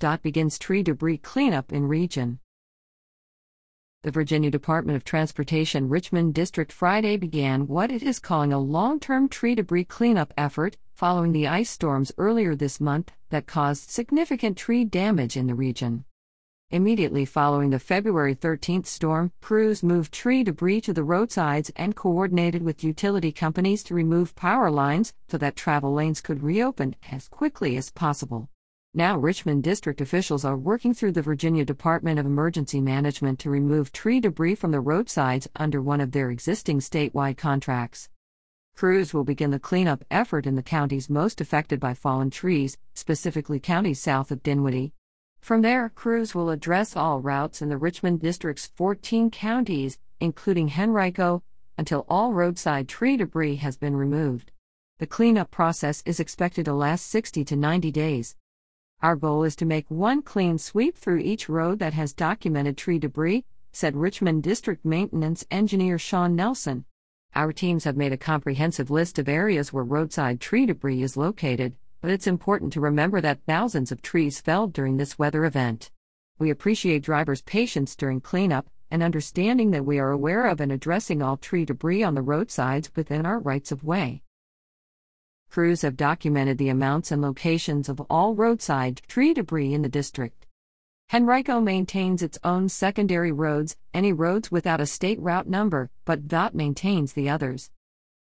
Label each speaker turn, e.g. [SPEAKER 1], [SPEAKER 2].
[SPEAKER 1] Begins tree debris cleanup in region. The Virginia Department of Transportation Richmond District Friday began what it is calling a long term tree debris cleanup effort following the ice storms earlier this month that caused significant tree damage in the region. Immediately following the February 13th storm, crews moved tree debris to the roadsides and coordinated with utility companies to remove power lines so that travel lanes could reopen as quickly as possible. Now, Richmond district officials are working through the Virginia Department of Emergency Management to remove tree debris from the roadsides under one of their existing statewide contracts. Crews will begin the cleanup effort in the counties most affected by fallen trees, specifically counties south of Dinwiddie. From there, crews will address all routes in the Richmond district's 14 counties, including Henrico, until all roadside tree debris has been removed. The cleanup process is expected to last 60 to 90 days. Our goal is to make one clean sweep through each road that has documented tree debris, said Richmond District Maintenance Engineer Sean Nelson. Our teams have made a comprehensive list of areas where roadside tree debris is located, but it's important to remember that thousands of trees fell during this weather event. We appreciate drivers' patience during cleanup and understanding that we are aware of and addressing all tree debris on the roadsides within our rights of way. Crews have documented the amounts and locations of all roadside tree debris in the district. Henrico maintains its own secondary roads, any roads without a state route number, but VDOT maintains the others.